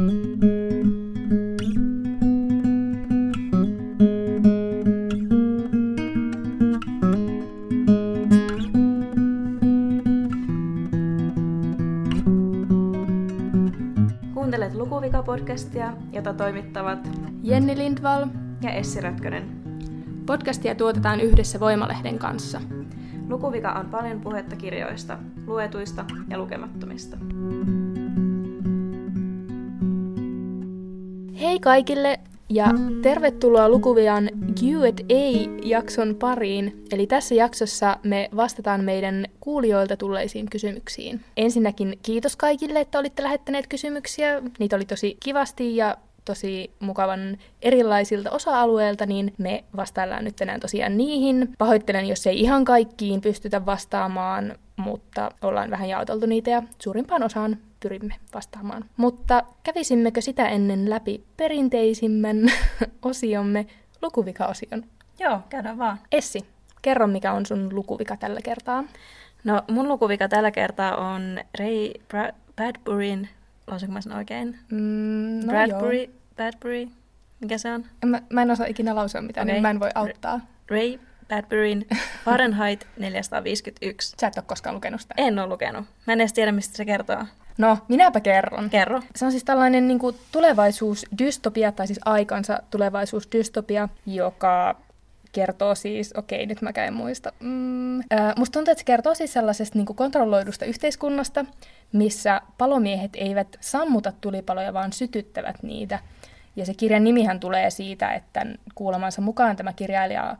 Kuuntelet Lukuvika-podcastia, jota toimittavat Jenni Lindvall. ja Essi Rötkönen. Podcastia tuotetaan yhdessä Voimalehden kanssa. Lukuvika on paljon puhetta kirjoista, luetuista ja lukemattomista. Kaikille ja tervetuloa Lukuvian Q&A-jakson pariin. Eli tässä jaksossa me vastataan meidän kuulijoilta tulleisiin kysymyksiin. Ensinnäkin kiitos kaikille, että olitte lähettäneet kysymyksiä. Niitä oli tosi kivasti ja tosi mukavan erilaisilta osa-alueilta, niin me vastaillaan nyt tänään tosiaan niihin. Pahoittelen, jos ei ihan kaikkiin pystytä vastaamaan, mutta ollaan vähän jaoteltu niitä ja suurimpaan osaan pyrimme vastaamaan. Mutta kävisimmekö sitä ennen läpi perinteisimmän osiomme, lukuvika-osion? Joo, käydään vaan. Essi, kerro mikä on sun lukuvika tällä kertaa. No, mun lukuvika tällä kertaa on Ray Bra- Bradburyn, lausunko mä sen oikein? Mm, no Bradbury, joo. Bradbury, mikä se on? Mä, mä en osaa ikinä lausua mitään, Okei. niin mä en voi auttaa. Ray Bradburyn Fahrenheit 451. Sä et ole koskaan lukenut sitä. En ole lukenut. Mä en edes tiedä, mistä se kertoo. No, minäpä kerron. Kerro. Se on siis tällainen niin kuin tulevaisuusdystopia, tai siis aikansa tulevaisuusdystopia, joka kertoo siis, okei, nyt mä en muista. Mm, ää, musta tuntuu, että se kertoo siis sellaisesta niin kontrolloidusta yhteiskunnasta, missä palomiehet eivät sammuta tulipaloja, vaan sytyttävät niitä. Ja se kirjan nimihän tulee siitä, että kuulemansa mukaan tämä kirjailija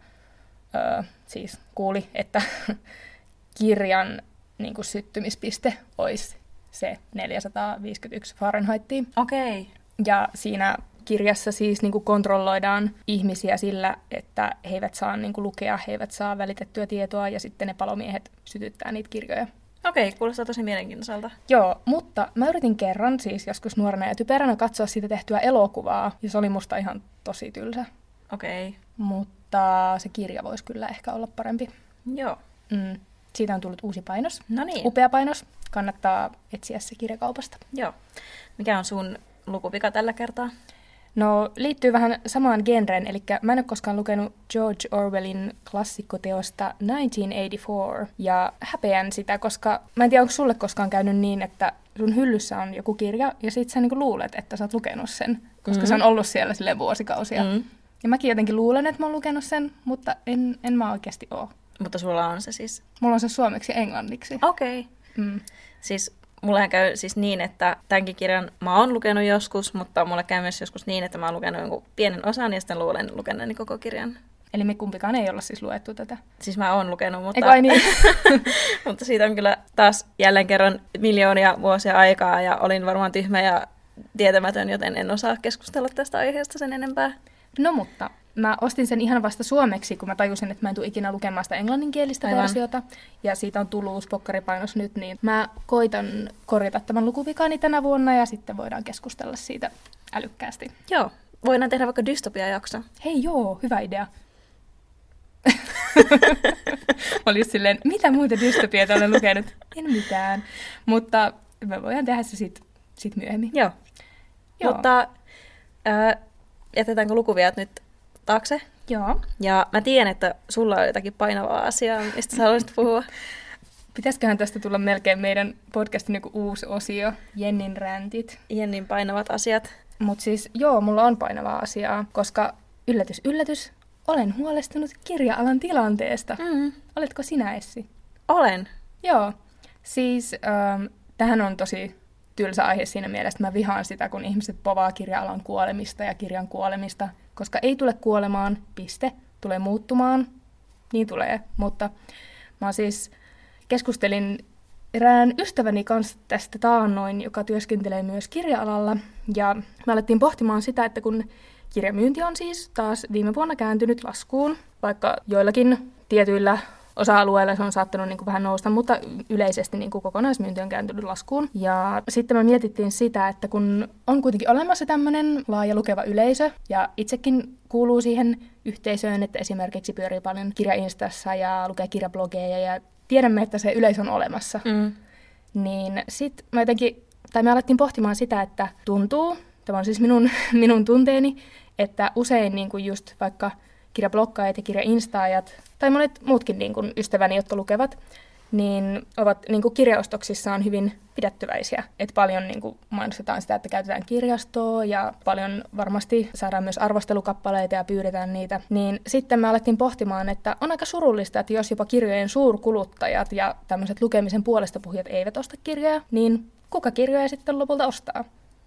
öö, siis kuuli, että kirjan niin kuin syttymispiste olisi se 451 Fahrenheitia. Okei. Okay. Ja siinä kirjassa siis niin kuin kontrolloidaan ihmisiä sillä, että he eivät saa niin kuin lukea, he eivät saa välitettyä tietoa ja sitten ne palomiehet sytyttää niitä kirjoja. Okei, kuulostaa tosi mielenkiintoiselta. Joo, mutta mä yritin kerran siis joskus nuorena ja typeränä katsoa siitä tehtyä elokuvaa, ja se oli musta ihan tosi tylsä. Okei. Mutta se kirja voisi kyllä ehkä olla parempi. Joo. Mm. Siitä on tullut uusi painos. No niin. Upea painos. Kannattaa etsiä se kirjakaupasta. Joo. Mikä on sun lukuvika tällä kertaa? No, liittyy vähän samaan genreen, eli mä en ole koskaan lukenut George Orwellin klassikkoteosta 1984, ja häpeän sitä, koska mä en tiedä, onko sulle koskaan käynyt niin, että sun hyllyssä on joku kirja, ja sit sä niinku luulet, että sä oot lukenut sen, koska Mm. se on ollut siellä sille vuosikausia. Mm. Ja mäkin jotenkin luulen, että mä oon lukenut sen, mutta en, en mä oikeasti oo. Mutta sulla on se siis. Mulla on se suomeksi ja englanniksi. Okei. Okay. Mm. Siis mullahan käy siis niin, että tämänkin kirjan mä oon lukenut joskus, mutta mulle käy myös joskus niin, että mä oon lukenut jonkun pienen osan ja sitten luulen lukeneeni koko kirjan. Eli me kumpikaan ei olla siis luettu tätä. Siis mä oon lukenut, mutta, Eikö ai niin? mutta siitä on kyllä taas jälleen kerran miljoonia vuosia aikaa ja olin varmaan tyhmä ja tietämätön, joten en osaa keskustella tästä aiheesta sen enempää. No mutta, mä ostin sen ihan vasta suomeksi, kun mä tajusin, että mä en tule ikinä lukemaan sitä englanninkielistä Aivan. versiota. Ja siitä on tullut uusi pokkaripainos nyt, niin mä koitan korjata tämän lukuvikaani tänä vuonna ja sitten voidaan keskustella siitä älykkäästi. Joo, voidaan tehdä vaikka dystopia-jakso. Hei joo, hyvä idea. just silleen, mitä muita dystopioita olen lukenut? En mitään. Mutta me voidaan tehdä se sitten sit myöhemmin. Joo. Joo. Mutta ää, jätetäänkö lukuviat nyt taakse? Joo. Ja mä tiedän, että sulla on jotakin painavaa asiaa, mistä sä haluaisit puhua. Pitäisiköhän tästä tulla melkein meidän podcastin joku uusi osio, Jennin räntit. Jennin painavat asiat. Mutta siis joo, mulla on painavaa asiaa, koska yllätys, yllätys, olen huolestunut kirja-alan tilanteesta. Mm. Oletko sinä, Essi? Olen. Joo. Siis ähm, tähän on tosi tylsä aihe siinä mielessä, että mä vihaan sitä, kun ihmiset povaa kirja-alan kuolemista ja kirjan kuolemista, koska ei tule kuolemaan, piste, tulee muuttumaan, niin tulee, mutta mä siis keskustelin erään ystäväni kanssa tästä taannoin, joka työskentelee myös kirja-alalla, ja me alettiin pohtimaan sitä, että kun kirjamyynti on siis taas viime vuonna kääntynyt laskuun, vaikka joillakin tietyillä osa-alueilla se on saattanut niin kuin vähän nousta, mutta yleisesti niin kuin kokonaismyynti on kääntynyt laskuun. Ja sitten me mietittiin sitä, että kun on kuitenkin olemassa tämmöinen laaja lukeva yleisö, ja itsekin kuuluu siihen yhteisöön, että esimerkiksi pyörii paljon kirjainstassa ja lukee kirjablogeja, ja tiedämme, että se yleisö on olemassa, Mm. niin sitten me jotenkin, tai me alettiin pohtimaan sitä, että tuntuu, tämä on siis minun, minun tunteeni, että usein niin kuin just vaikka kirjablokkaajat ja kirjainstaajat, tai monet muutkin niin kuin ystäväni, jotka lukevat, niin ovat niin kuin kirjaostoksissaan hyvin pidättyväisiä. Et paljon niin kuin mainostetaan sitä, että käytetään kirjastoa ja paljon varmasti saadaan myös arvostelukappaleita ja pyydetään niitä. Niin sitten me alettiin pohtimaan, että on aika surullista, että jos jopa kirjojen suurkuluttajat ja tämmöiset lukemisen puolesta puhujat eivät osta kirjoja, niin kuka kirjoja sitten lopulta ostaa?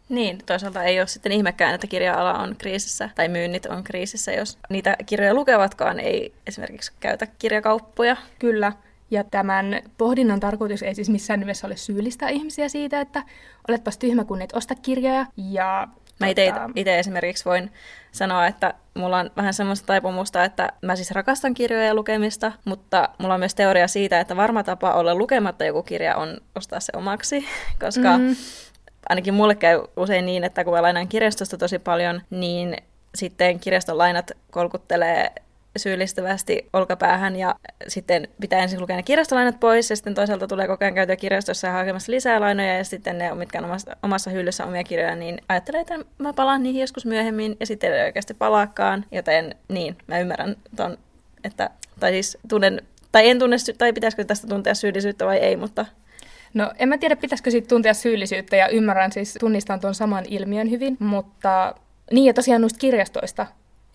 Niin, toisaalta ei ole sitten ihmekään, että kirja-ala on kriisissä tai myynnit on kriisissä, jos niitä kirjoja lukevatkaan ei esimerkiksi käytä kirjakauppoja. Kyllä, ja tämän pohdinnan tarkoitus ei siis missään nimessä ole syyllistää ihmisiä siitä, että oletpas tyhmä, kun et osta kirjoja. Ja, mä itse, tota... esimerkiksi voin sanoa, että mulla on vähän semmoista taipumusta, että mä siis rakastan kirjoja ja lukemista, mutta mulla on myös teoria siitä, että varma tapa olla lukematta joku kirja on ostaa se omaksi, koska mm. Ainakin mulle käy usein niin, että kun mä lainaan kirjastosta tosi paljon, niin sitten kirjaston lainat kolkuttelee syyllistävästi olkapäähän ja sitten pitää ensin lukea ne kirjastolainat pois ja sitten toisaalta tulee koko ajan käytyä kirjastossa ja hakemassa lisää lainoja ja sitten ne, mitkä on omassa, omassa hyllyssä omia kirjoja, niin ajattelen, että mä palaan niihin joskus myöhemmin ja sitten ei oikeasti palaakaan, joten niin, mä ymmärrän ton, että, tai siis tunnen, tai en tunne, tai pitäisikö tästä tuntea syyllisyyttä vai ei, mutta No en mä tiedä, pitäisikö siitä tuntea syyllisyyttä ja ymmärrän siis, tunnistan tuon saman ilmiön hyvin, mutta niin ja tosiaan noista kirjastoista,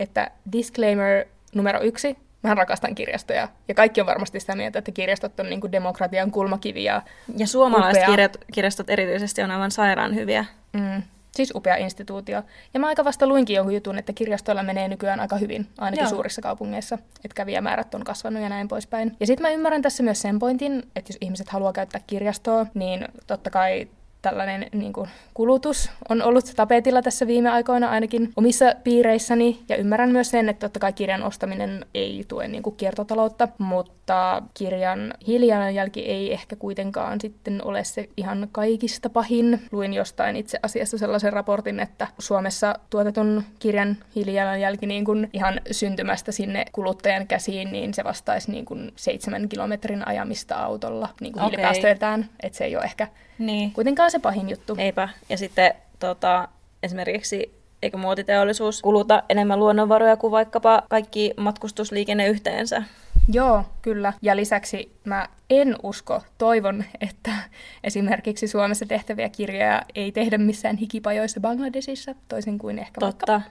että disclaimer, numero yksi, mä rakastan kirjastoja. Ja kaikki on varmasti sitä mieltä, että kirjastot on niin kuin demokratian kulmakivi. Ja, ja suomalaiset kirjat, kirjastot erityisesti on aivan sairaan hyviä. Mm, siis upea instituutio. Ja mä aika vasta luinkin jonkun jutun, että kirjastoilla menee nykyään aika hyvin, ainakin Joo. suurissa kaupungeissa. Että kävijämäärät on kasvanut ja näin poispäin. Ja sitten mä ymmärrän tässä myös sen pointin, että jos ihmiset haluaa käyttää kirjastoa, niin totta kai tällainen niin kuin, kulutus on ollut tapetilla tässä viime aikoina ainakin omissa piireissäni. Ja ymmärrän myös sen, että totta kai kirjan ostaminen ei tue niin kuin, kiertotaloutta, mutta kirjan hiilijalanjälki ei ehkä kuitenkaan sitten ole se ihan kaikista pahin. Luin jostain itse asiassa sellaisen raportin, että Suomessa tuotetun kirjan hiilijalanjälki niin kuin ihan syntymästä sinne kuluttajan käsiin, niin se vastaisi niin kuin seitsemän kilometrin ajamista autolla niin kuin okay. hiilipäästöiltään. Että se ei ole ehkä niin. kuitenkaan se pahin juttu. Eipä. Ja sitten tota, esimerkiksi eikö muotiteollisuus kuluta enemmän luonnonvaroja kuin vaikkapa kaikki matkustusliikenne yhteensä? Joo, kyllä. Ja lisäksi mä en usko, toivon, että esimerkiksi Suomessa tehtäviä kirjoja ei tehdä missään hikipajoissa Bangladesissa, toisin kuin ehkä Totta. vaikka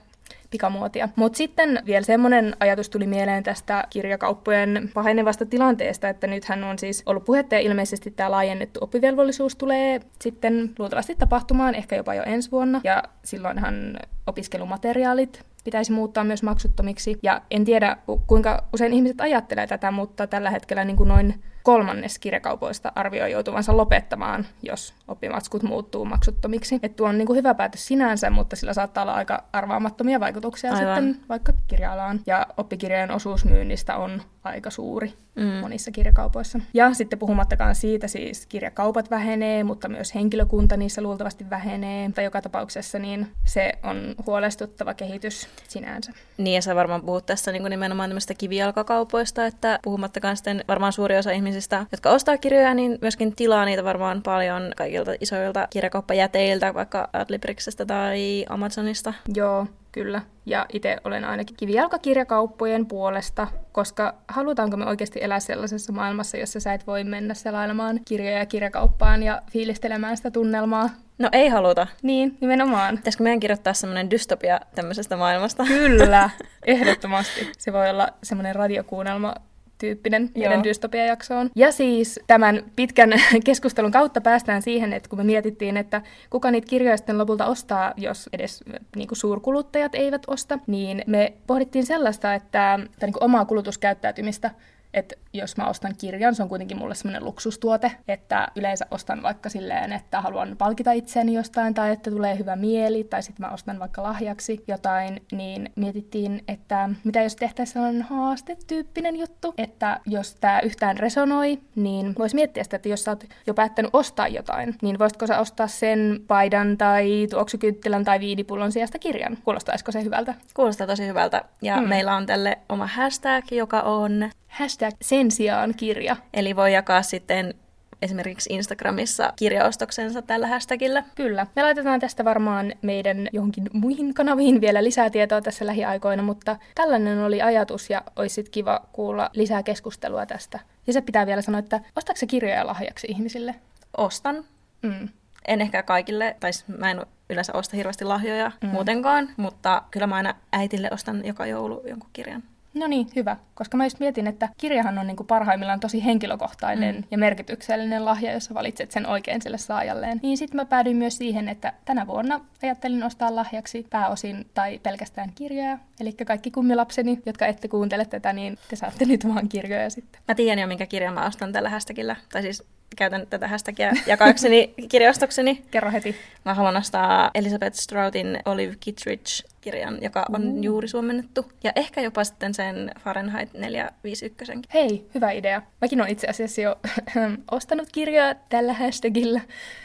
pikamuotia. Mutta sitten vielä semmoinen ajatus tuli mieleen tästä kirjakauppojen pahenevasta tilanteesta, että nythän on siis ollut puhetta ja ilmeisesti tämä laajennettu oppivelvollisuus tulee sitten luultavasti tapahtumaan ehkä jopa jo ensi vuonna. Ja silloinhan opiskelumateriaalit pitäisi muuttaa myös maksuttomiksi. Ja en tiedä, kuinka usein ihmiset ajattelee tätä, mutta tällä hetkellä niin kuin noin kolmannes kirjakaupoista arvioi joutuvansa lopettamaan, jos oppimatskut muuttuu maksuttomiksi. Et tuo on niin kuin hyvä päätös sinänsä, mutta sillä saattaa olla aika arvaamattomia vaikutuksia Aivan. sitten vaikka kirja-alaan. Ja oppikirjojen osuus myynnistä on aika suuri mm. monissa kirjakaupoissa. Ja sitten puhumattakaan siitä, siis kirjakaupat vähenee, mutta myös henkilökunta niissä luultavasti vähenee. Tai joka tapauksessa niin se on huolestuttava kehitys sinänsä. Niin ja sä varmaan puhut tässä niin kuin nimenomaan tämmöistä kivijalkakaupoista, että puhumattakaan sitten varmaan suuri osa ihmisistä, jotka ostaa kirjoja, niin myöskin tilaa niitä varmaan paljon kaikilta isoilta kirjakauppajäteiltä, vaikka Adlibrixestä tai Amazonista. Joo, kyllä. Ja itse olen ainakin kivijalkakirjakauppojen puolesta, koska halutaanko me oikeasti elää sellaisessa maailmassa, jossa sä et voi mennä selailemaan kirjoja kirjakauppaan ja fiilistelemään sitä tunnelmaa. No ei haluta. Niin, nimenomaan. Pitäisikö meidän kirjoittaa semmoinen dystopia tämmöisestä maailmasta? Kyllä, ehdottomasti. Se voi olla semmoinen radiokuunnelma tyyppinen meidän dystopia-jaksoon. Ja siis tämän pitkän keskustelun kautta päästään siihen, että kun me mietittiin, että kuka niitä kirjoja sitten lopulta ostaa, jos edes niin kuin suurkuluttajat eivät osta, niin me pohdittiin sellaista, että tai niin kuin omaa kulutuskäyttäytymistä että jos mä ostan kirjan, se on kuitenkin mulle semmoinen luksustuote, että yleensä ostan vaikka silleen, että haluan palkita itseäni jostain tai että tulee hyvä mieli tai sitten mä ostan vaikka lahjaksi jotain, niin mietittiin, että mitä jos tehtäisiin sellainen haastetyyppinen juttu, että jos tämä yhtään resonoi, niin voisi miettiä sitä, että jos sä oot jo päättänyt ostaa jotain, niin voisitko sä ostaa sen paidan tai tuoksukynttilän tai viinipullon sijasta kirjan? Kuulostaisiko se hyvältä? Kuulostaa tosi hyvältä. Ja hmm. meillä on tälle oma hashtag, joka on Hashtag sen sijaan kirja. Eli voi jakaa sitten esimerkiksi Instagramissa kirjaostoksensa tällä hashtagillä. Kyllä. Me laitetaan tästä varmaan meidän johonkin muihin kanaviin vielä lisää tietoa tässä lähiaikoina, mutta tällainen oli ajatus ja olisi kiva kuulla lisää keskustelua tästä. Ja se pitää vielä sanoa, että ostatko kirjoja lahjaksi ihmisille? Ostan. Mm. En ehkä kaikille, tai mä en yleensä osta hirveästi lahjoja mm. muutenkaan, mutta kyllä mä aina äitille ostan joka joulu jonkun kirjan. No niin, hyvä. Koska mä just mietin, että kirjahan on niin kuin parhaimmillaan tosi henkilökohtainen mm. ja merkityksellinen lahja, jos valitset sen oikein sille saajalleen. Niin sitten mä päädyin myös siihen, että tänä vuonna ajattelin ostaa lahjaksi pääosin tai pelkästään kirjoja. Eli kaikki kummilapseni, jotka ette kuuntele tätä, niin te saatte nyt vaan kirjoja sitten. Mä tiedän jo, minkä kirjan mä ostan tällä hashtagillä. Tai siis käytän tätä hashtagia jakaakseni kirjaostokseni. Kerro heti. Mä haluan ostaa Elizabeth Stroutin Olive Kittredge-kirjan, joka on mm. juuri suomennettu. Ja ehkä jopa sitten sen Fahrenheit 451. Hei, hyvä idea. Mäkin olen itse asiassa jo ostanut kirjaa tällä hashtagilla,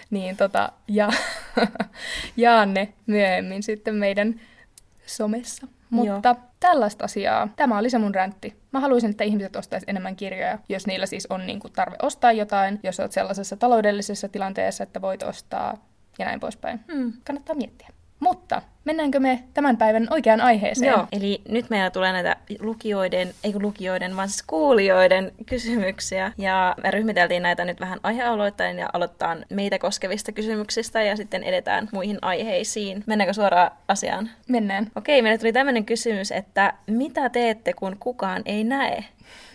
niin tota, ja jaan ne myöhemmin sitten meidän somessa. Mutta Joo. tällaista asiaa. Tämä oli se mun räntti. Mä haluaisin, että ihmiset ostaisivat enemmän kirjoja, jos niillä siis on niin kuin tarve ostaa jotain, jos olet sellaisessa taloudellisessa tilanteessa, että voit ostaa ja näin poispäin. Hmm. Kannattaa miettiä. Mutta mennäänkö me tämän päivän oikeaan aiheeseen? Joo, eli nyt meillä tulee näitä lukijoiden, ei lukijoiden, vaan siis kuulijoiden kysymyksiä. Ja me ryhmiteltiin näitä nyt vähän aihealoittain ja aloittaa meitä koskevista kysymyksistä ja sitten edetään muihin aiheisiin. Mennäänkö suoraan asiaan? Mennään. Okei, meille tuli tämmöinen kysymys, että mitä teette, kun kukaan ei näe?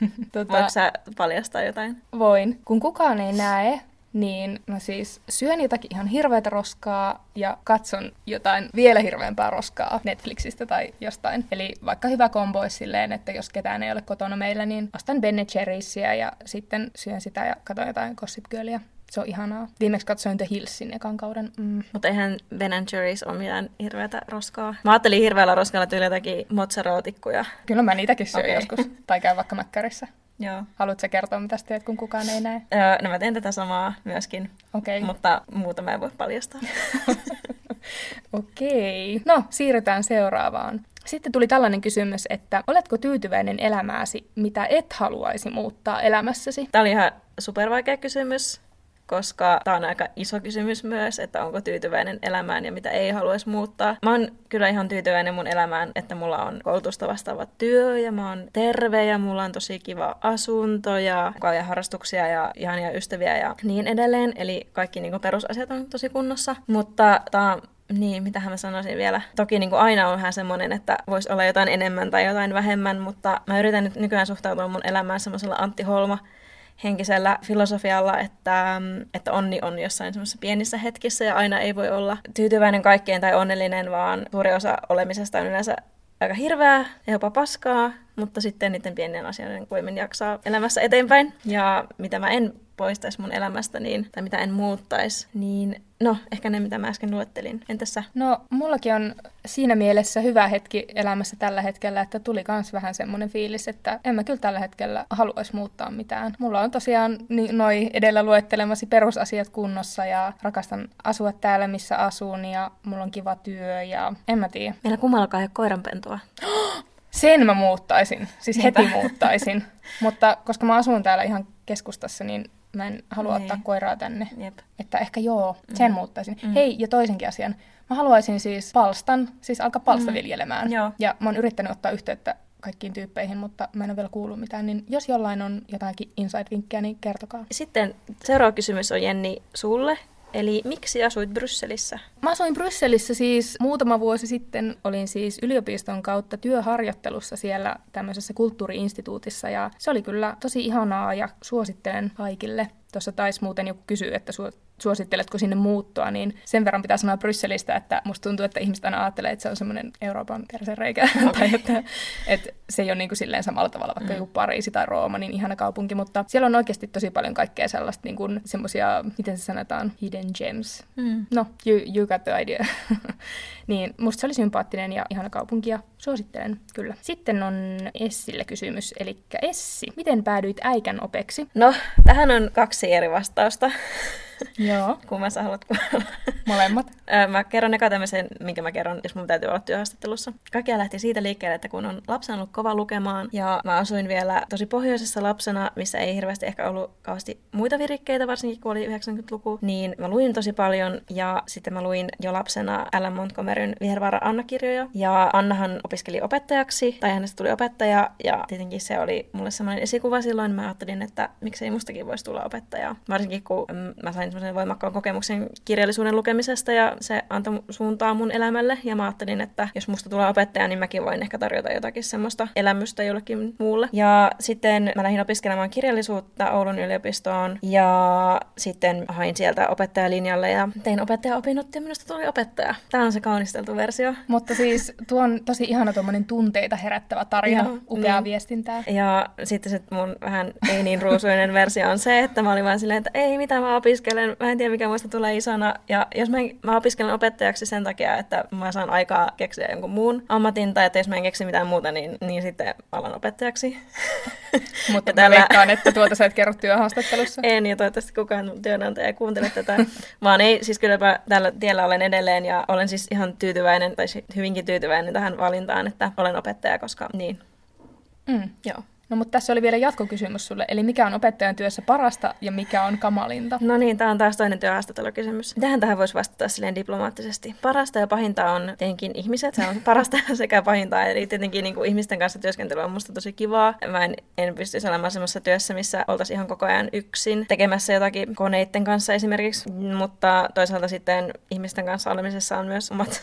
tota, Voitko sä paljastaa jotain? Voin. Kun kukaan ei näe, niin mä siis syön jotakin ihan hirveätä roskaa ja katson jotain vielä hirveämpää roskaa Netflixistä tai jostain. Eli vaikka hyvä kombo olisi silleen, että jos ketään ei ole kotona meillä, niin ostan Ben Cherrysia ja sitten syön sitä ja katson jotain Gossip Girlia. Se on ihanaa. Viimeksi katsoin The Hillsin ekan kauden. Mm. Mutta eihän Ben Jerry's ole mitään hirveätä roskaa. Mä ajattelin hirveällä roskalla tyyli jotakin mozzarella-tikkuja. Kyllä mä niitäkin syön okay. joskus. Tai käy vaikka mäkkärissä. Joo. Haluatko kertoa, mitä teet, kun kukaan ei näe? Öö, no mä teen tätä samaa myöskin, okay. mutta muuta mä en voi paljastaa. Okei. Okay. No, siirrytään seuraavaan. Sitten tuli tällainen kysymys, että oletko tyytyväinen elämääsi, mitä et haluaisi muuttaa elämässäsi? Tämä oli ihan supervaikea kysymys koska tämä on aika iso kysymys myös, että onko tyytyväinen elämään ja mitä ei haluaisi muuttaa. Mä oon kyllä ihan tyytyväinen mun elämään, että mulla on koulutusta vastaava työ ja mä oon terve ja mulla on tosi kiva asunto ja paljon harrastuksia ja ihania ystäviä ja niin edelleen. Eli kaikki niin perusasiat on tosi kunnossa. Mutta tämä niin, mitähän mä sanoisin vielä. Toki niin kuin aina on vähän semmoinen, että voisi olla jotain enemmän tai jotain vähemmän, mutta mä yritän nyt nykyään suhtautua mun elämään semmoisella Antti Holma henkisellä filosofialla, että, että onni on jossain semmoisessa pienissä hetkissä ja aina ei voi olla tyytyväinen kaikkeen tai onnellinen, vaan suuri osa olemisesta on yleensä aika hirveää ja jopa paskaa, mutta sitten niiden pienien asioiden voimin jaksaa elämässä eteenpäin. Ja mitä mä en poistaisi mun elämästä, niin, tai mitä en muuttaisi, niin no, ehkä ne, mitä mä äsken luettelin. Entäs sä? No, mullakin on siinä mielessä hyvä hetki elämässä tällä hetkellä, että tuli kans vähän semmoinen fiilis, että en mä kyllä tällä hetkellä haluaisi muuttaa mitään. Mulla on tosiaan niin, noi edellä luettelemasi perusasiat kunnossa ja rakastan asua täällä, missä asun ja mulla on kiva työ ja en mä tiedä. Meillä kummallakaan ei ole koiranpentua. Sen mä muuttaisin, siis Niinpä. heti muuttaisin. Mutta koska mä asun täällä ihan keskustassa, niin mä en halua niin. ottaa koiraa tänne. Jep. Että ehkä joo, sen mm. muuttaisin. Mm. Hei, ja toisenkin asian. Mä haluaisin siis palstan, siis alkaa palsta mm. viljelemään. Joo. Ja mä oon yrittänyt ottaa yhteyttä kaikkiin tyyppeihin, mutta mä en ole vielä kuullut mitään, niin jos jollain on jotakin inside-vinkkejä, niin kertokaa. Sitten seuraava kysymys on Jenni sulle. Eli miksi asuit Brysselissä? Mä asuin Brysselissä siis muutama vuosi sitten. Olin siis yliopiston kautta työharjoittelussa siellä tämmöisessä kulttuuriinstituutissa ja se oli kyllä tosi ihanaa ja suosittelen kaikille. Tuossa taisi muuten joku kysyä, että suositteletko sinne muuttoa, niin sen verran pitää sanoa Brysselistä, että musta tuntuu, että ihmiset aina ajattelee, että se on semmoinen Euroopan persereikä, okay. tai että, että se ei ole niin kuin silleen samalla tavalla vaikka mm. joku Pariisi tai Rooma, niin ihana kaupunki, mutta siellä on oikeasti tosi paljon kaikkea sellaista niin kuin semmoisia, miten se sanotaan, hidden gems. Mm. No, you, you got the idea. niin musta se oli sympaattinen ja ihana kaupunki ja suosittelen kyllä. Sitten on Essille kysymys, eli Essi, miten päädyit äikän opeksi? No, tähän on kaksi eri vastausta. Joo, Kumman sä haluat kuulla? molemmat. Mä kerron eka tämmöisen, minkä mä kerron, jos mun täytyy olla työhaastattelussa. Kaikkea lähti siitä liikkeelle, että kun on lapsena ollut kova lukemaan ja mä asuin vielä tosi pohjoisessa lapsena, missä ei hirveästi ehkä ollut kauheasti muita virikkeitä, varsinkin kun oli 90-luku, niin mä luin tosi paljon ja sitten mä luin jo lapsena Alan Montgomeryn Vihervaara Anna-kirjoja. Ja Annahan opiskeli opettajaksi, tai hänestä tuli opettaja ja tietenkin se oli mulle semmoinen esikuva silloin. Mä ajattelin, että miksei mustakin voisi tulla opettaja. Varsinkin kun mm, mä sain semmoisen voimakkaan kokemuksen kirjallisuuden lukemisesta ja se antoi suuntaa mun elämälle. Ja mä ajattelin, että jos musta tulee opettaja, niin mäkin voin ehkä tarjota jotakin semmoista elämystä jollekin muulle. Ja sitten mä lähdin opiskelemaan kirjallisuutta Oulun yliopistoon ja sitten hain sieltä opettajalinjalle ja tein opettajaopinnot ja minusta tuli opettaja. Tämä on se kaunisteltu versio. Mutta siis tuo on tosi ihana tuommoinen tunteita herättävä tarina, Joo, upeaa niin. viestintää. Ja sitten se mun vähän ei niin ruusuinen versio on se, että mä olin vaan silleen, että ei mitä mä opiskelen, mä en tiedä mikä muista tulee isona. Ja jos mä, en- mä opiskelen opettajaksi sen takia, että mä saan aikaa keksiä jonkun muun ammatin, tai että jos mä en keksi mitään muuta, niin, niin sitten alan opettajaksi. Mutta tällä- veikkaan, että tuota sä et kerro työhaastattelussa. En, ja toivottavasti kukaan työnantaja ei kuuntele tätä. Vaan ei, siis kyllä mä tällä tiellä olen edelleen ja olen siis ihan tyytyväinen, tai si- hyvinkin tyytyväinen tähän valintaan, että olen opettaja, koska niin, Mm. joo. No mutta tässä oli vielä jatkokysymys sulle, eli mikä on opettajan työssä parasta ja mikä on kamalinta? No niin, tämä on taas toinen työhaastattelukysymys. Mitähän tähän voisi vastata silleen diplomaattisesti? Parasta ja pahinta on tietenkin ihmiset. Se on parasta sekä pahinta. Eli tietenkin niin kuin ihmisten kanssa työskentely on musta tosi kivaa. Mä en, en pystyisi olemaan semmoisessa työssä, missä oltaisiin ihan koko ajan yksin tekemässä jotakin koneiden kanssa esimerkiksi. Mutta toisaalta sitten ihmisten kanssa olemisessa on myös omat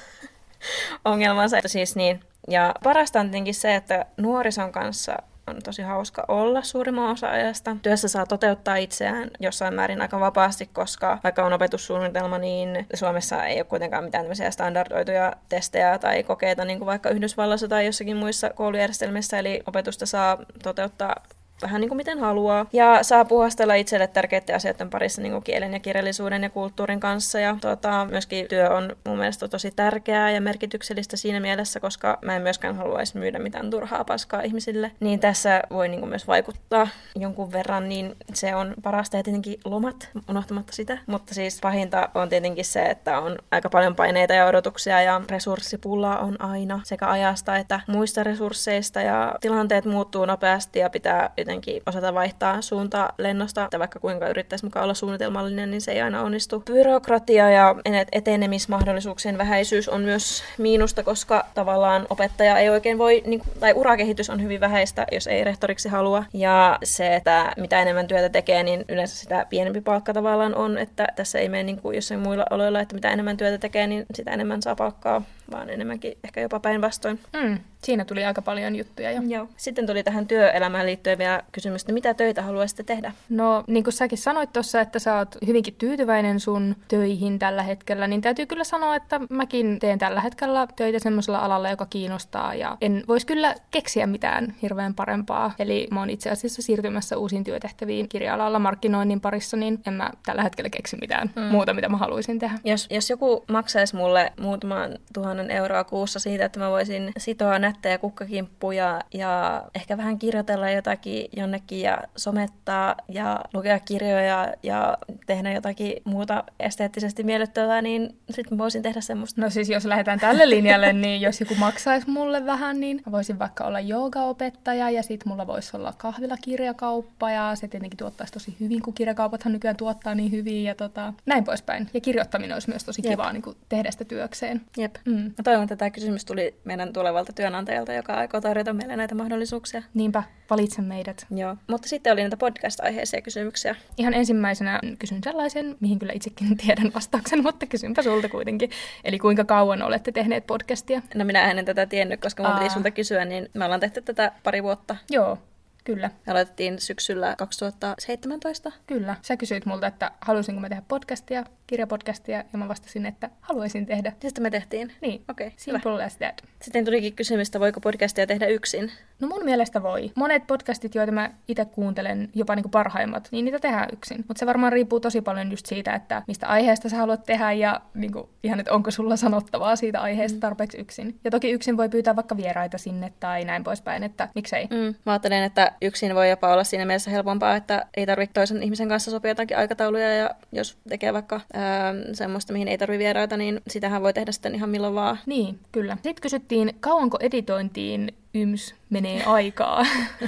ongelmansa. Että Siis niin. Ja parasta on tietenkin se, että nuorison kanssa on tosi hauska olla suurimman osa ajasta. Työssä saa toteuttaa itseään jossain määrin aika vapaasti, koska vaikka on opetussuunnitelma, niin Suomessa ei ole kuitenkaan mitään tämmöisiä standardoituja testejä tai kokeita, niin kuin vaikka Yhdysvalloissa tai jossakin muissa koulujärjestelmissä, eli opetusta saa toteuttaa vähän niin kuin miten haluaa. Ja saa puhastella itselle tärkeiden asioiden parissa niin kuin kielen ja kirjallisuuden ja kulttuurin kanssa. Ja tota, myöskin työ on mun mielestä tosi tärkeää ja merkityksellistä siinä mielessä, koska mä en myöskään haluaisi myydä mitään turhaa paskaa ihmisille. Niin tässä voi niin kuin myös vaikuttaa jonkun verran, niin se on parasta ja tietenkin lomat, unohtamatta sitä. Mutta siis pahinta on tietenkin se, että on aika paljon paineita ja odotuksia ja resurssipulaa on aina sekä ajasta että muista resursseista ja tilanteet muuttuu nopeasti ja pitää jotenkin osata vaihtaa suuntaa lennosta, että vaikka kuinka yrittäisi mukaan olla suunnitelmallinen, niin se ei aina onnistu. Byrokratia ja etenemismahdollisuuksien vähäisyys on myös miinusta, koska tavallaan opettaja ei oikein voi, niin tai urakehitys on hyvin vähäistä, jos ei rehtoriksi halua. Ja se, että mitä enemmän työtä tekee, niin yleensä sitä pienempi palkka tavallaan on, että tässä ei mene niin kuin jossain muilla oloilla, että mitä enemmän työtä tekee, niin sitä enemmän saa palkkaa, vaan enemmänkin ehkä jopa päinvastoin. Mm. Siinä tuli aika paljon juttuja jo. Joo. Sitten tuli tähän työelämään liittyen vielä kysymys, että mitä töitä haluaisitte tehdä? No, niin kuin säkin sanoit tuossa, että sä oot hyvinkin tyytyväinen sun töihin tällä hetkellä, niin täytyy kyllä sanoa, että mäkin teen tällä hetkellä töitä semmoisella alalla, joka kiinnostaa, ja en voisi kyllä keksiä mitään hirveän parempaa. Eli mä oon itse asiassa siirtymässä uusiin työtehtäviin kirja-alalla markkinoinnin parissa, niin en mä tällä hetkellä keksi mitään mm. muuta, mitä mä haluaisin tehdä. Jos, jos joku maksaisi mulle muutaman tuhannen euroa kuussa siitä, että mä voisin sitoa nättejä kukkakimppuja ja ehkä vähän kirjoitella jotakin jonnekin ja somettaa ja lukea kirjoja ja tehdä jotakin muuta esteettisesti miellyttävää, niin sitten mä voisin tehdä semmoista. No siis jos lähdetään tälle linjalle, niin jos joku maksaisi mulle vähän, niin mä voisin vaikka olla joogaopettaja ja sitten mulla voisi olla kahvilakirjakauppa ja se tietenkin tuottaisi tosi hyvin, kun kirjakaupathan nykyään tuottaa niin hyvin ja tota, näin poispäin. Ja kirjoittaminen olisi myös tosi Jep. kivaa niin kuin tehdä sitä työkseen. Jep. Mm. Mä toivon, että tämä kysymys tuli meidän tulevalta työnantajalta, joka aikoo tarjota meille näitä mahdollisuuksia. Niinpä, valitse meidät. Joo. Mutta sitten oli näitä podcast-aiheisia kysymyksiä. Ihan ensimmäisenä kysyn sellaisen, mihin kyllä itsekin tiedän vastauksen, mutta kysynpä sulta kuitenkin. Eli kuinka kauan olette tehneet podcastia? No minä en tätä tiennyt, koska mun piti sulta kysyä, niin me ollaan tehty tätä pari vuotta. Joo, kyllä. Me aloitettiin syksyllä 2017. Kyllä. Sä kysyit multa, että haluaisinko mä tehdä podcastia, kirjapodcastia, ja mä vastasin, että haluaisin tehdä. Ja sitten me tehtiin. Niin, Okei, okay, hyvä. simple as that. Sitten tulikin kysymys, että voiko podcastia tehdä yksin. No mun mielestä voi. Monet podcastit, joita mä itse kuuntelen, jopa niinku parhaimmat, niin niitä tehdään yksin. Mutta se varmaan riippuu tosi paljon just siitä, että mistä aiheesta sä haluat tehdä ja niinku, ihan, että onko sulla sanottavaa siitä aiheesta tarpeeksi yksin. Ja toki yksin voi pyytää vaikka vieraita sinne tai näin poispäin, että miksei. Mm. Mä ajattelen, että yksin voi jopa olla siinä mielessä helpompaa, että ei tarvitse toisen ihmisen kanssa sopia jotakin aikatauluja ja jos tekee vaikka ää, semmoista, mihin ei tarvitse vieraita, niin sitähän voi tehdä sitten ihan milloin vaan. Niin, kyllä. Sitten kysyttiin, kauanko editointiin yms menee aikaa?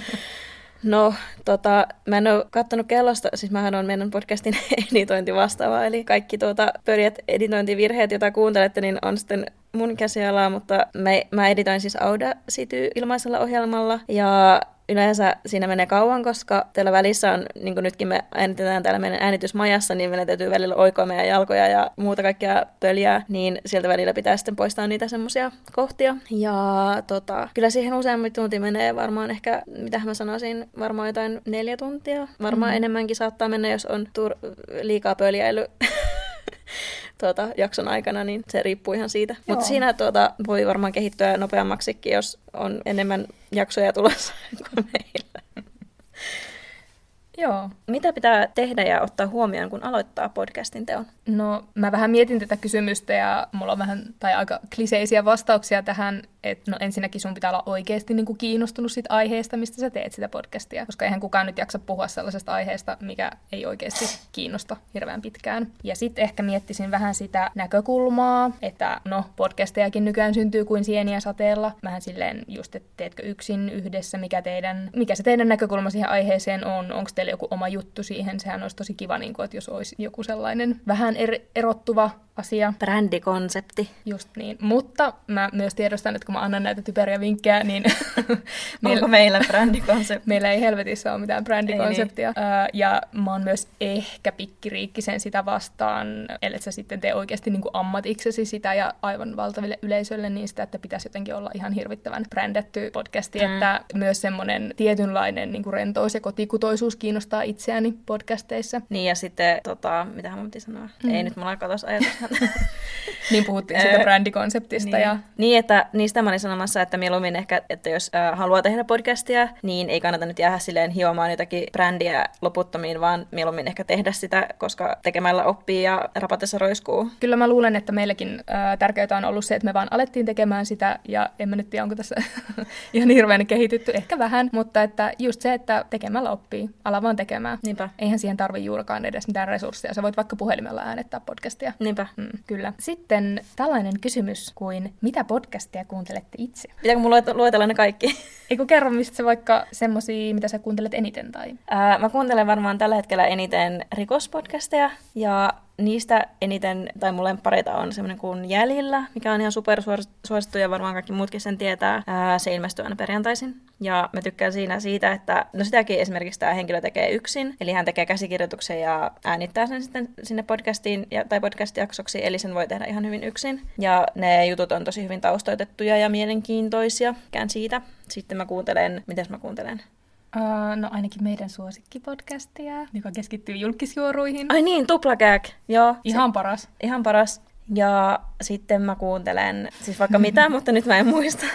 No, tota, mä en ole kattonut kellosta, siis mähän on meidän podcastin editointi vastaava, eli kaikki tuota pörjät editointivirheet, joita kuuntelette, niin on sitten mun käsialaa, mutta mä, mä editoin siis Audacity ilmaisella ohjelmalla, ja yleensä siinä menee kauan, koska tällä välissä on, niin kuin nytkin me äänitetään täällä meidän äänitysmajassa, niin meidän täytyy välillä oikoa meidän jalkoja ja muuta kaikkea pöljää, niin sieltä välillä pitää sitten poistaa niitä semmoisia kohtia. Ja tota, kyllä siihen useammin tunti menee varmaan ehkä, mitä mä sanoisin, varmaan jotain neljä tuntia. Varmaan mm. enemmänkin saattaa mennä, jos on tur- liikaa pöljäily tuota, jakson aikana, niin se riippuu ihan siitä. Mutta siinä tuota, voi varmaan kehittyä nopeammaksikin, jos on enemmän jaksoja tulossa kuin meillä. Joo. Mitä pitää tehdä ja ottaa huomioon, kun aloittaa podcastin teon? No, mä vähän mietin tätä kysymystä ja mulla on vähän, tai aika kliseisiä vastauksia tähän, että no ensinnäkin sun pitää olla oikeasti niin kuin kiinnostunut siitä aiheesta, mistä sä teet sitä podcastia, koska eihän kukaan nyt jaksa puhua sellaisesta aiheesta, mikä ei oikeasti kiinnosta hirveän pitkään. Ja sitten ehkä miettisin vähän sitä näkökulmaa, että no, podcastejakin nykyään syntyy kuin sieniä sateella. Vähän silleen just, että teetkö yksin yhdessä, mikä, teidän, mikä se teidän näkökulma siihen aiheeseen on, onko teillä joku oma juttu siihen, sehän olisi tosi kiva, niin kuin, että jos olisi joku sellainen vähän er- erottuva asia. Brändikonsepti. Just niin. Mutta mä myös tiedostan, että kun mä annan näitä typeriä vinkkejä, niin... Onko meillä brändikonsepti? meillä ei helvetissä ole mitään brändikonseptia. Niin. Uh, ja mä oon myös ehkä pikkiriikkisen sitä vastaan, ellei sä sitten tee oikeasti niin kuin ammatiksesi sitä ja aivan valtaville yleisölle niin sitä, että pitäisi jotenkin olla ihan hirvittävän brändetty podcasti, mm. että myös semmoinen tietynlainen niin kuin rentous ja kotikutoisuus kiinnostaa itseäni podcasteissa. Niin ja sitten, tota, mitä mä piti sanoa? Mm. Ei nyt mulla katos ajatus niin puhuttiin siitä brändikonseptista. niin. Ja... niin, että niistä mä olin sanomassa, että mieluummin ehkä, että jos äh, haluaa tehdä podcastia, niin ei kannata nyt jäädä silleen hiomaan jotakin brändiä loputtomiin, vaan mieluummin ehkä tehdä sitä, koska tekemällä oppii ja rapatessa roiskuu. Kyllä mä luulen, että meilläkin äh, tärkeää on ollut se, että me vaan alettiin tekemään sitä, ja en mä nyt tiedä, onko tässä ihan hirveän kehitytty, ehkä vähän, mutta että just se, että tekemällä oppii, ala vaan tekemään. Niinpä. Eihän siihen tarvi juurikaan edes mitään resursseja, sä voit vaikka puhelimella äänettää podcastia. Niinpä. Mm, kyllä. Sitten tällainen kysymys kuin, mitä podcastia kuuntelette itse? Pitääkö mun luetella ne kaikki? Eikö kerro, mistä se vaikka semmosia, mitä sä kuuntelet eniten? Tai? Ää, mä kuuntelen varmaan tällä hetkellä eniten rikospodcasteja ja niistä eniten, tai mun pareita on semmoinen kuin Jäljillä, mikä on ihan super suosittu ja varmaan kaikki muutkin sen tietää. Ää, se ilmestyy aina perjantaisin. Ja mä tykkään siinä siitä, että no sitäkin esimerkiksi tämä henkilö tekee yksin, eli hän tekee käsikirjoituksen ja äänittää sen sitten sinne podcastiin ja, tai podcast-jaksoksi, eli sen voi tehdä ihan hyvin yksin. Ja ne jutut on tosi hyvin taustoitettuja ja mielenkiintoisia. Kään siitä. Sitten mä kuuntelen, mitäs mä kuuntelen? Uh, no ainakin meidän suosikkipodcastia, joka keskittyy julkisjuoruihin. Ai niin, tuplakääk. Joo. Ihan se, paras. Ihan paras. Ja sitten mä kuuntelen, siis vaikka mitä, mutta nyt mä en muista.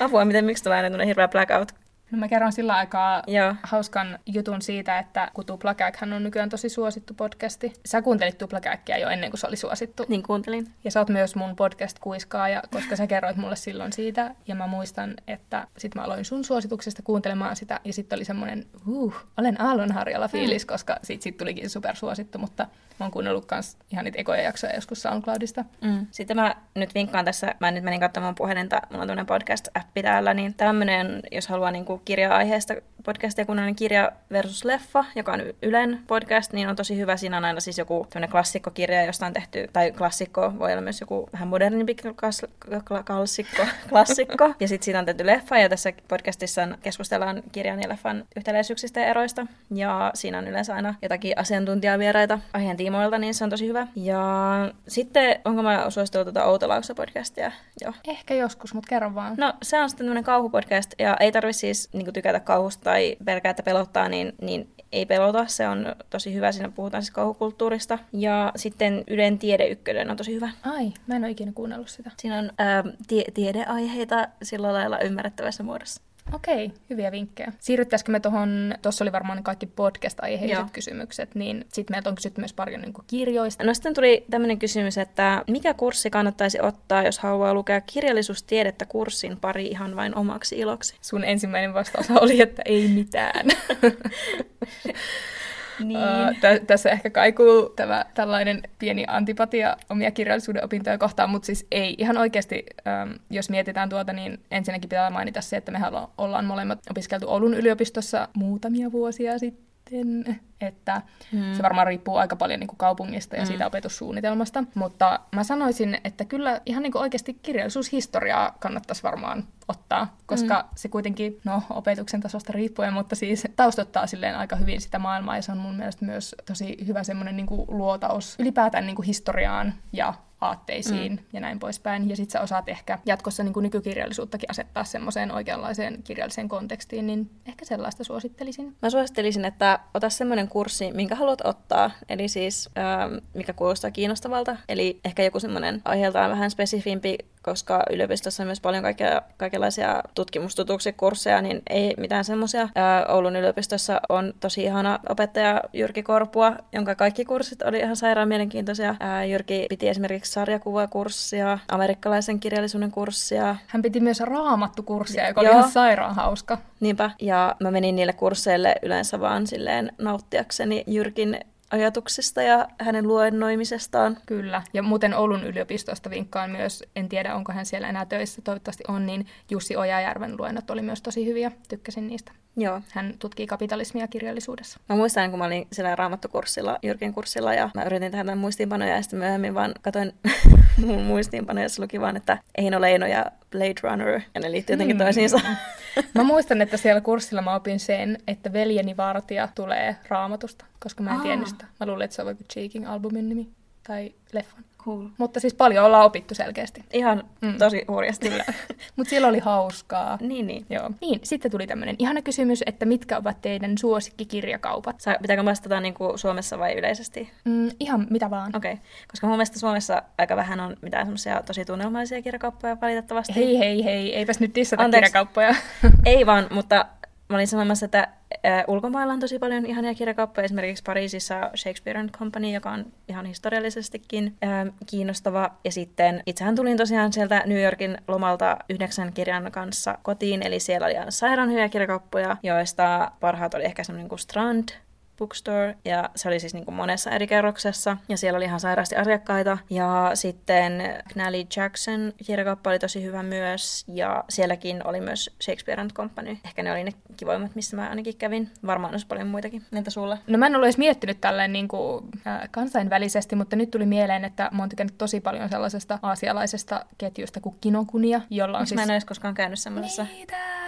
Apua, miten miksi tulee aina hirveä blackout No mä kerron sillä aikaa Joo. hauskan jutun siitä, että kun Tuplakäkhän on nykyään tosi suosittu podcasti. Sä kuuntelit Tuplakäkkiä jo ennen kuin se oli suosittu. Niin kuuntelin. Ja sä oot myös mun podcast-kuiskaaja, koska sä kerroit mulle silloin siitä. Ja mä muistan, että sit mä aloin sun suosituksesta kuuntelemaan sitä. Ja sitten oli semmoinen, uh, olen aallonharjalla fiilis, mm. koska sit, sit tulikin supersuosittu. Mutta mä oon kuunnellut kans ihan niitä ekoja jaksoja joskus SoundCloudista. Mm. Sitten mä nyt vinkkaan tässä, mä nyt menin katsomaan puhelinta, mulla on tämmöinen podcast-appi täällä, niin tämmöinen, jos haluaa niinku kirja-aiheesta podcastia, kun on kirja versus leffa, joka on Ylen podcast, niin on tosi hyvä. Siinä on aina siis joku klassikkokirja, josta on tehty, tai klassikko, voi olla myös joku vähän modernimpi klas, klassikko, klassikko. ja sitten siitä on tehty leffa, ja tässä podcastissa keskustellaan kirjan ja leffan yhtäläisyyksistä ja eroista. Ja siinä on yleensä aina jotakin asiantuntijavieraita aiheen tiimoilta, niin se on tosi hyvä. Ja sitten, onko mä suositellut tuota Outolauksa podcastia? Joo. Ehkä joskus, mutta kerro vaan. No, se on sitten tämmöinen kauhupodcast, ja ei tarvi siis niin tykätä kauhusta tai pelkää, että pelottaa, niin, niin ei pelota. Se on tosi hyvä. Siinä puhutaan siis kauhukulttuurista. Ja sitten Ylen Tiede Ykkönen on tosi hyvä. Ai, mä en ole ikinä kuunnellut sitä. Siinä on ää, tie- tiedeaiheita sillä lailla ymmärrettävässä muodossa. Okei, hyviä vinkkejä. Siirryttäisikö me tuohon, tuossa oli varmaan kaikki podcast-aiheiset Joo. kysymykset, niin sitten meiltä on kysytty myös paljon niin kirjoista. No sitten tuli tämmöinen kysymys, että mikä kurssi kannattaisi ottaa, jos haluaa lukea kirjallisuustiedettä kurssin pari ihan vain omaksi iloksi? Sun ensimmäinen vastaus oli, että ei mitään. Niin. Tä- tässä ehkä kaikuu tämä tällainen pieni antipatia omia kirjallisuuden opintoja kohtaan, mutta siis ei ihan oikeasti, um, jos mietitään tuota, niin ensinnäkin pitää mainita se, että mehän ollaan molemmat opiskeltu Oulun yliopistossa muutamia vuosia sitten, että hmm. se varmaan riippuu aika paljon niin kuin kaupungista ja hmm. siitä opetussuunnitelmasta, mutta mä sanoisin, että kyllä ihan niin kuin oikeasti kirjallisuushistoriaa kannattaisi varmaan ottaa, koska mm. se kuitenkin, no opetuksen tasosta riippuen, mutta siis taustottaa silleen aika hyvin sitä maailmaa ja se on mun mielestä myös tosi hyvä semmoinen niin kuin luotaus ylipäätään niin kuin historiaan ja aatteisiin mm. ja näin poispäin. Ja sit sä osaat ehkä jatkossa niin kuin nykykirjallisuuttakin asettaa semmoiseen oikeanlaiseen kirjalliseen kontekstiin, niin ehkä sellaista suosittelisin. Mä suosittelisin, että ota semmoinen kurssi, minkä haluat ottaa, eli siis ähm, mikä kuulostaa kiinnostavalta, eli ehkä joku semmoinen aiheeltaan vähän spesifimpi koska yliopistossa on myös paljon kaikkea, kaikenlaisia tutkimustutuksia, kursseja, niin ei mitään semmoisia. Oulun yliopistossa on tosi ihana opettaja Jyrki Korpua, jonka kaikki kurssit oli ihan sairaan mielenkiintoisia. Jyrki piti esimerkiksi sarjakuvakurssia, amerikkalaisen kirjallisuuden kurssia. Hän piti myös raamattukurssia, joka oli ihan sairaan hauska. Niinpä, ja mä menin niille kursseille yleensä vaan silleen nauttiakseni Jyrkin ajatuksista ja hänen luennoimisestaan. Kyllä, ja muuten Oulun yliopistosta vinkkaan myös, en tiedä onko hän siellä enää töissä, toivottavasti on, niin Jussi Ojajärven luennot oli myös tosi hyviä, tykkäsin niistä. Joo. Hän tutkii kapitalismia kirjallisuudessa. Mä muistan, kun mä olin siellä raamattokurssilla, Jyrkin kurssilla, ja mä yritin tehdä muistiinpanoja, ja sitten myöhemmin vaan katoin mun muistiinpanoja, jossa luki vaan, että Eino Leino ja Blade Runner, ja ne liittyy jotenkin mm. toisiinsa. mä muistan, että siellä kurssilla mä opin sen, että veljeni vartija tulee raamatusta, koska mä en tiennyt sitä. Mä luulin, että se on vaikka Cheeking-albumin nimi tai leffan. Cool. Mutta siis paljon ollaan opittu selkeästi. Ihan mm. tosi hurjasti. Mutta siellä oli hauskaa. Niin, niin. Joo. Niin, sitten tuli tämmöinen ihana kysymys, että mitkä ovat teidän suosikkikirjakaupat? Sa- pitääkö vastata niin kuin Suomessa vai yleisesti? Mm, ihan mitä vaan. Okei, okay. koska mun mielestä Suomessa aika vähän on mitään semmoisia tosi tunnelmaisia kirjakauppoja valitettavasti. Hei, hei, hei, eipäs nyt dissata Anteeksi. kirjakauppoja. Ei vaan, mutta mä olin sanomassa, että äh, ulkomailla on tosi paljon ihania kirjakauppoja. Esimerkiksi Pariisissa Shakespeare and Company, joka on ihan historiallisestikin äh, kiinnostava. Ja sitten itsehän tulin tosiaan sieltä New Yorkin lomalta yhdeksän kirjan kanssa kotiin. Eli siellä oli ihan sairaan hyviä kirjakauppoja, joista parhaat oli ehkä semmoinen kuin Strand, Bookstore, ja se oli siis niin kuin monessa eri kerroksessa, ja siellä oli ihan sairaasti asiakkaita. Ja sitten Knally Jackson kirjakauppa oli tosi hyvä myös, ja sielläkin oli myös Shakespeare and Company. Ehkä ne oli ne kivoimmat, missä mä ainakin kävin. Varmaan olisi paljon muitakin. Entä sulla? No mä en ole edes miettinyt tälleen niin kuin, äh, kansainvälisesti, mutta nyt tuli mieleen, että mä oon tykännyt tosi paljon sellaisesta aasialaisesta ketjusta kuin Kinokunia, jolla on Miks siis... mä en ole koskaan käynyt semmoisessa? Niitä!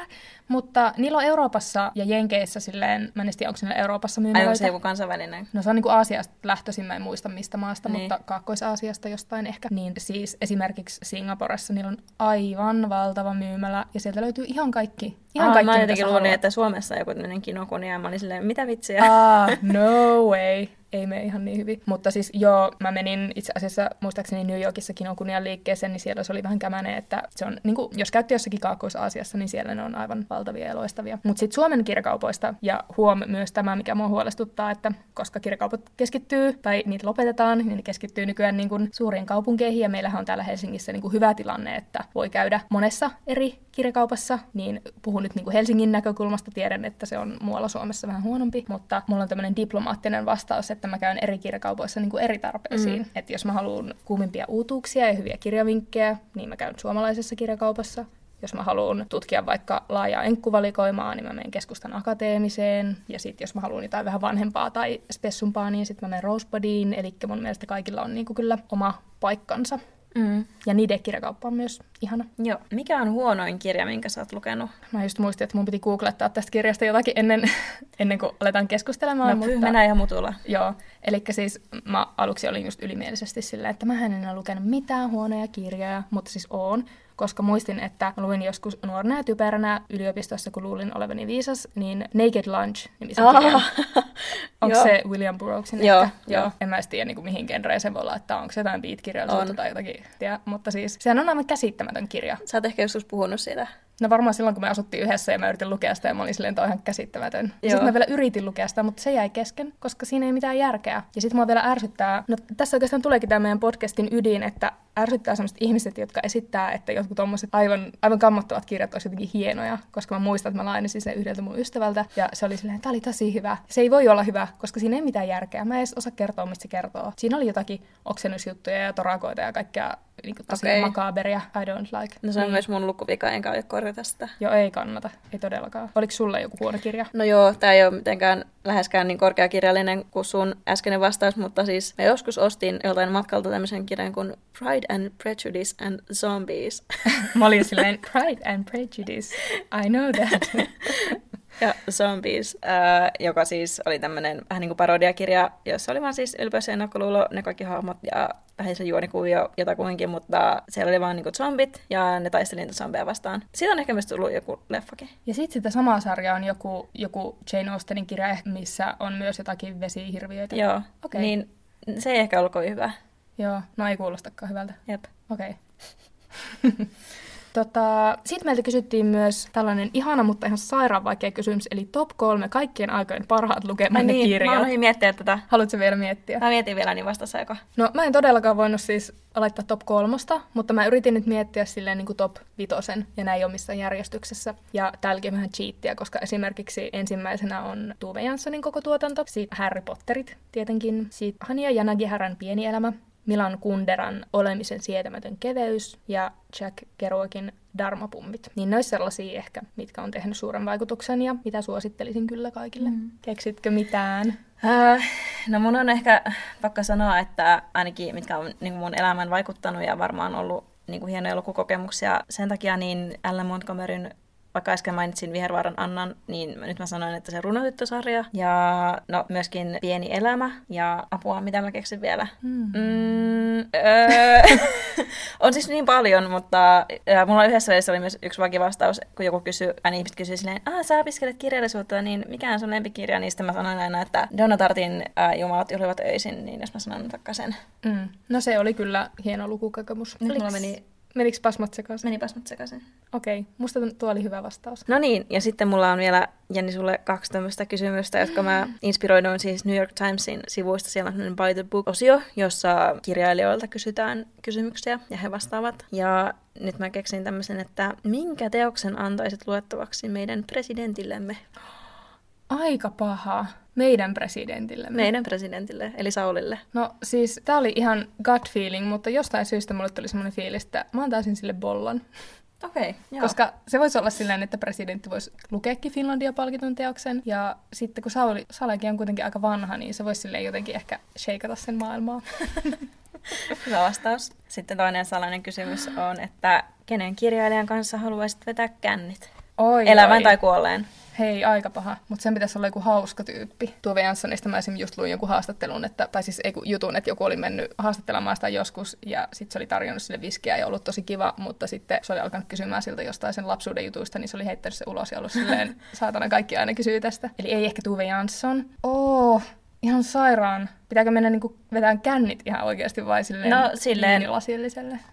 Mutta niillä on Euroopassa ja Jenkeissä silleen, mä en tiedä, onko niillä Euroopassa myymälöitä. Ai se joku kansainvälinen? No se on niin kuin Aasiasta lähtöisin, mä en muista mistä maasta, niin. mutta Kaakkois-Aasiasta jostain ehkä. Niin siis esimerkiksi Singaporessa niillä on aivan valtava myymälä ja sieltä löytyy ihan kaikki. Ihan Aa, kaikki, mä jotenkin luulin, että Suomessa joku tämmöinen kinokunia, ja mä olin silleen, mitä vitsiä? Ah, no way. Ei mene ihan niin hyvin. Mutta siis joo, mä menin itse asiassa muistaakseni New Yorkissa Kinokunian liikkeeseen, niin siellä se oli vähän kämäne, että se on, niin kuin, jos käytte jossakin Kaakkois-Aasiassa, niin siellä ne on aivan valtavia ja loistavia. Mutta sitten Suomen kirjakaupoista, ja huom myös tämä, mikä mua huolestuttaa, että koska kirjakaupat keskittyy, tai niitä lopetetaan, niin ne keskittyy nykyään niin kuin suuriin kaupunkeihin, ja meillähän on täällä Helsingissä niin kuin hyvä tilanne, että voi käydä monessa eri kirjakaupassa, niin puhun nyt niin kuin Helsingin näkökulmasta, tiedän, että se on muualla Suomessa vähän huonompi, mutta mulla on tämmöinen diplomaattinen vastaus, että mä käyn eri kirjakaupoissa niin kuin eri tarpeisiin. Mm. Että jos mä haluan kuumimpia uutuuksia ja hyviä kirjavinkkejä, niin mä käyn suomalaisessa kirjakaupassa. Jos mä haluan tutkia vaikka laajaa enkkuvalikoimaa, niin mä menen keskustan akateemiseen. Ja sitten jos mä haluan jotain vähän vanhempaa tai spessumpaa, niin sitten mä menen Rosebudin. Eli mun mielestä kaikilla on niinku kyllä oma paikkansa. Mm. Ja niiden kirjakauppa on myös ihana. Joo. Mikä on huonoin kirja, minkä sä oot lukenut? Mä just muistin, että mun piti googlettaa tästä kirjasta jotakin ennen, ennen kuin aletaan keskustelemaan. No, mutta... mennään ihan mutulla. Joo. Eli siis mä aluksi olin just ylimielisesti silleen, että mä en ole lukenut mitään huonoja kirjoja, mutta siis oon koska muistin, että luin joskus nuorena ja typeränä yliopistossa, kun luulin olevani viisas, niin Naked Lunch nimisen oh. kirjan. Onko se William Burroughsin? Joo, ehkä? joo. En mä tiedä niin kuin mihin genreen se voi laittaa, onko se jotain beat-kirjallisuutta tai jotakin. Tiedä. Mutta siis sehän on aivan käsittämätön kirja. Sä oot ehkä joskus puhunut siitä. No varmaan silloin, kun me asuttiin yhdessä ja mä yritin lukea sitä ja mä olin silleen, että on ihan käsittämätön. Sitten mä vielä yritin lukea sitä, mutta se jäi kesken, koska siinä ei mitään järkeä. Ja sitten mua vielä ärsyttää, no tässä oikeastaan tuleekin tämä meidän podcastin ydin, että ärsyttää sellaiset ihmiset, jotka esittää, että jotkut tuommoiset aivan, aivan kammottavat kirjat olisivat jotenkin hienoja, koska mä muistan, että mä lainasin sen yhdeltä mun ystävältä, ja se oli silleen, tämä oli tosi hyvä. Se ei voi olla hyvä, koska siinä ei mitään järkeä. Mä en edes osaa kertoa, mistä se kertoo. Siinä oli jotakin oksennusjuttuja ja torakoita ja kaikkea niin kuin tosi okay. makaberia. I don't like. No se on niin. myös mun lukuvika, enkä ole korjata sitä. Joo, ei kannata. Ei todellakaan. Oliko sulle joku huono kirja? No joo, tämä ei ole mitenkään läheskään niin korkeakirjallinen kuin sun äskeinen vastaus, mutta siis mä joskus ostin joltain matkalta tämmöisen kirjan kuin Pride and Prejudice and Zombies. mä olin silleen, Pride and Prejudice, I know that. ja Zombies, äh, joka siis oli tämmöinen vähän niin kuin parodiakirja, jossa oli vaan siis ylpeys ja ennakkoluulo, ne kaikki hahmot ja vähän se juonikuvio jotakuinkin, mutta siellä oli vaan niin kuin zombit ja ne taisteli niitä zombeja vastaan. Siitä on ehkä myös tullut joku leffakin. Ja sitten sitä samaa sarjaa on joku, joku Jane Austenin kirja, missä on myös jotakin vesihirviöitä. Joo, okay. niin se ei ehkä ollut kovin hyvä. Joo, no ei kuulostakaan hyvältä. Jep. Okei. Okay. Tota, Sitten meiltä kysyttiin myös tällainen ihana, mutta ihan sairaan vaikea kysymys, eli top kolme kaikkien aikojen parhaat lukemanne niin, kirjat. Mä miettiä tätä. Haluatko vielä miettiä? Mä mietin vielä, niin vastassa aika. No mä en todellakaan voinut siis laittaa top kolmosta, mutta mä yritin nyt miettiä silleen niin kuin top vitosen, ja näin ei ole missään järjestyksessä. Ja täälläkin vähän cheattiä, koska esimerkiksi ensimmäisenä on Tuve Janssonin koko tuotanto, siitä Harry Potterit tietenkin, siitä Hania Janagiharan Pieni elämä, Milan Kunderan Olemisen sietämätön keveys ja Jack Kerouacin Darmapummit. Niin ne olisi sellaisia ehkä, mitkä on tehnyt suuren vaikutuksen ja mitä suosittelisin kyllä kaikille. Mm. Keksitkö mitään? Äh, no mun on ehkä pakko sanoa, että ainakin mitkä on niin mun elämän vaikuttanut ja varmaan ollut niin kuin hienoja lukukokemuksia. Sen takia niin Ellen Montgomeryn vaikka äsken mainitsin Vihervaaran Annan, niin nyt mä sanoin, että se runotyttösarja ja no myöskin Pieni elämä ja apua, mitä mä keksin vielä. Mm. Mm, öö, on siis niin paljon, mutta ja mulla yhdessä välissä oli myös yksi vakivastaus, kun joku kysyy, ja ihmiset kysyy silleen, ah, sä opiskelet kirjallisuutta, niin mikä on sun lempikirja? Niin sitten mä sanoin aina, että Donna Tartin äh, Jumalat juhlivat öisin, niin jos mä sanon vaikka sen. Mm. No se oli kyllä hieno lukukokemus. Nyt mulla meni Menikö pasmat sekaisin? Meni pasmat sekaisin. Okei, okay. musta tuo oli hyvä vastaus. No niin, ja sitten mulla on vielä, Jenni, sulle kaksi tämmöistä kysymystä, jotka mä inspiroiduin siis New York Timesin sivuista. Siellä on By the Book-osio, jossa kirjailijoilta kysytään kysymyksiä ja he vastaavat. Ja nyt mä keksin tämmöisen, että minkä teoksen antaisit luettavaksi meidän presidentillemme? Aika paha. Meidän presidentille. Meidän presidentille, eli Saulille. No siis, tää oli ihan gut feeling, mutta jostain syystä mulle tuli semmoinen fiilis, että mä antaisin sille bollon. Okei, okay, Koska se voisi olla silleen, että presidentti voisi lukeekin Finlandia-palkitun teoksen. Ja sitten kun Sauli, Salekin on kuitenkin aika vanha, niin se voisi silleen jotenkin ehkä sheikata sen maailmaa. Hyvä vastaus. Sitten toinen salainen kysymys on, että kenen kirjailijan kanssa haluaisit vetää kännit? Oi, Elävän oi. tai kuolleen? Hei, aika paha, mutta sen pitäisi olla joku hauska tyyppi. Tuve Janssonista mä esimerkiksi just luin jonkun haastattelun, että, tai siis jutun, että joku oli mennyt haastattelemaan sitä joskus, ja sitten se oli tarjonnut sille viskiä ja ollut tosi kiva, mutta sitten se oli alkanut kysymään siltä jostain sen lapsuuden jutuista, niin se oli heittänyt se ulos ja ollut silleen, saatana kaikki aina kysyy tästä. Eli ei ehkä Tuve Jansson. Oh, ihan sairaan. Pitääkö mennä niinku vetään kännit ihan oikeasti vai silleen, no, silleen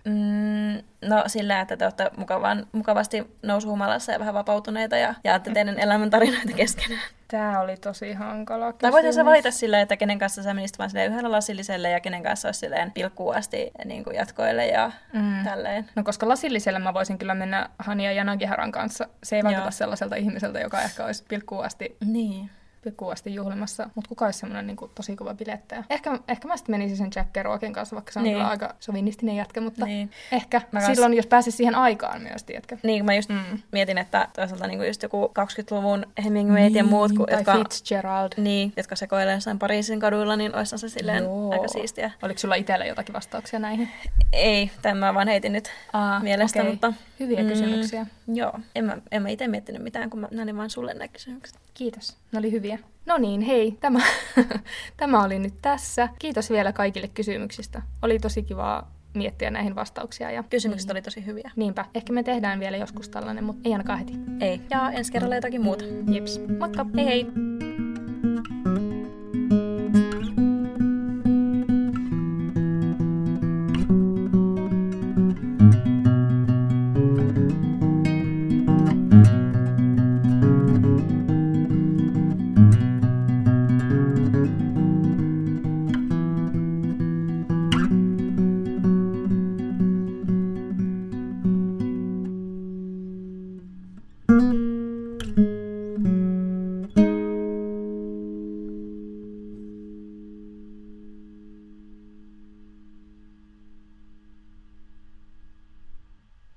Mm, no silleen, että te olette mukavan, mukavasti nousuhumalassa ja vähän vapautuneita ja jaatte teidän elämäntarinoita keskenään. Tämä oli tosi hankala kysymys. Tai voitaisiin valita silleen, että kenen kanssa sä menisit vaan yhdellä lasilliselle ja kenen kanssa olisi silleen pilkkuasti niin kuin jatkoille ja mm. tälleen. No koska lasilliselle mä voisin kyllä mennä Hania ja Nagiharan kanssa. Se ei vaikuta sellaiselta ihmiseltä, joka ehkä olisi pilkkuasti niin pilkkuasti juhlimassa, mutta kuka olisi semmoinen niin tosi kova bilettäjä. Ehkä, ehkä mä sitten menisin sen Jack Kerouacin kanssa, vaikka se on niin. aika sovinnistinen jätkä, mutta niin. ehkä mä kans... silloin, jos pääsisi siihen aikaan myös, tiedätkö? Niin, mä just mm. mietin, että toisaalta niin just joku 20-luvun Hemingway niin, ja muut, kun, jotka, Fitzgerald. Niin, jotka sekoilee jossain Pariisin kaduilla, niin olisi se silleen Joo. aika siistiä. Oliko sulla itsellä jotakin vastauksia näihin? Ei, tämä vaan heitin nyt Aa, mielestä, okay. mutta... Hyviä mm, kysymyksiä. Joo, en mä, en mä itse miettinyt mitään, kun mä näin vaan sulle nämä kysymykset. Kiitos, ne oli hyviä. No niin, hei, tämä, tämä oli nyt tässä. Kiitos vielä kaikille kysymyksistä. Oli tosi kivaa miettiä näihin vastauksia. Ja, Kysymykset niin, oli tosi hyviä. Niinpä. Ehkä me tehdään vielä joskus tällainen, mutta ei ainakaan heti. Ei. Ja ensi kerralla jotakin muuta. Jeps. Moikka. Hei hei.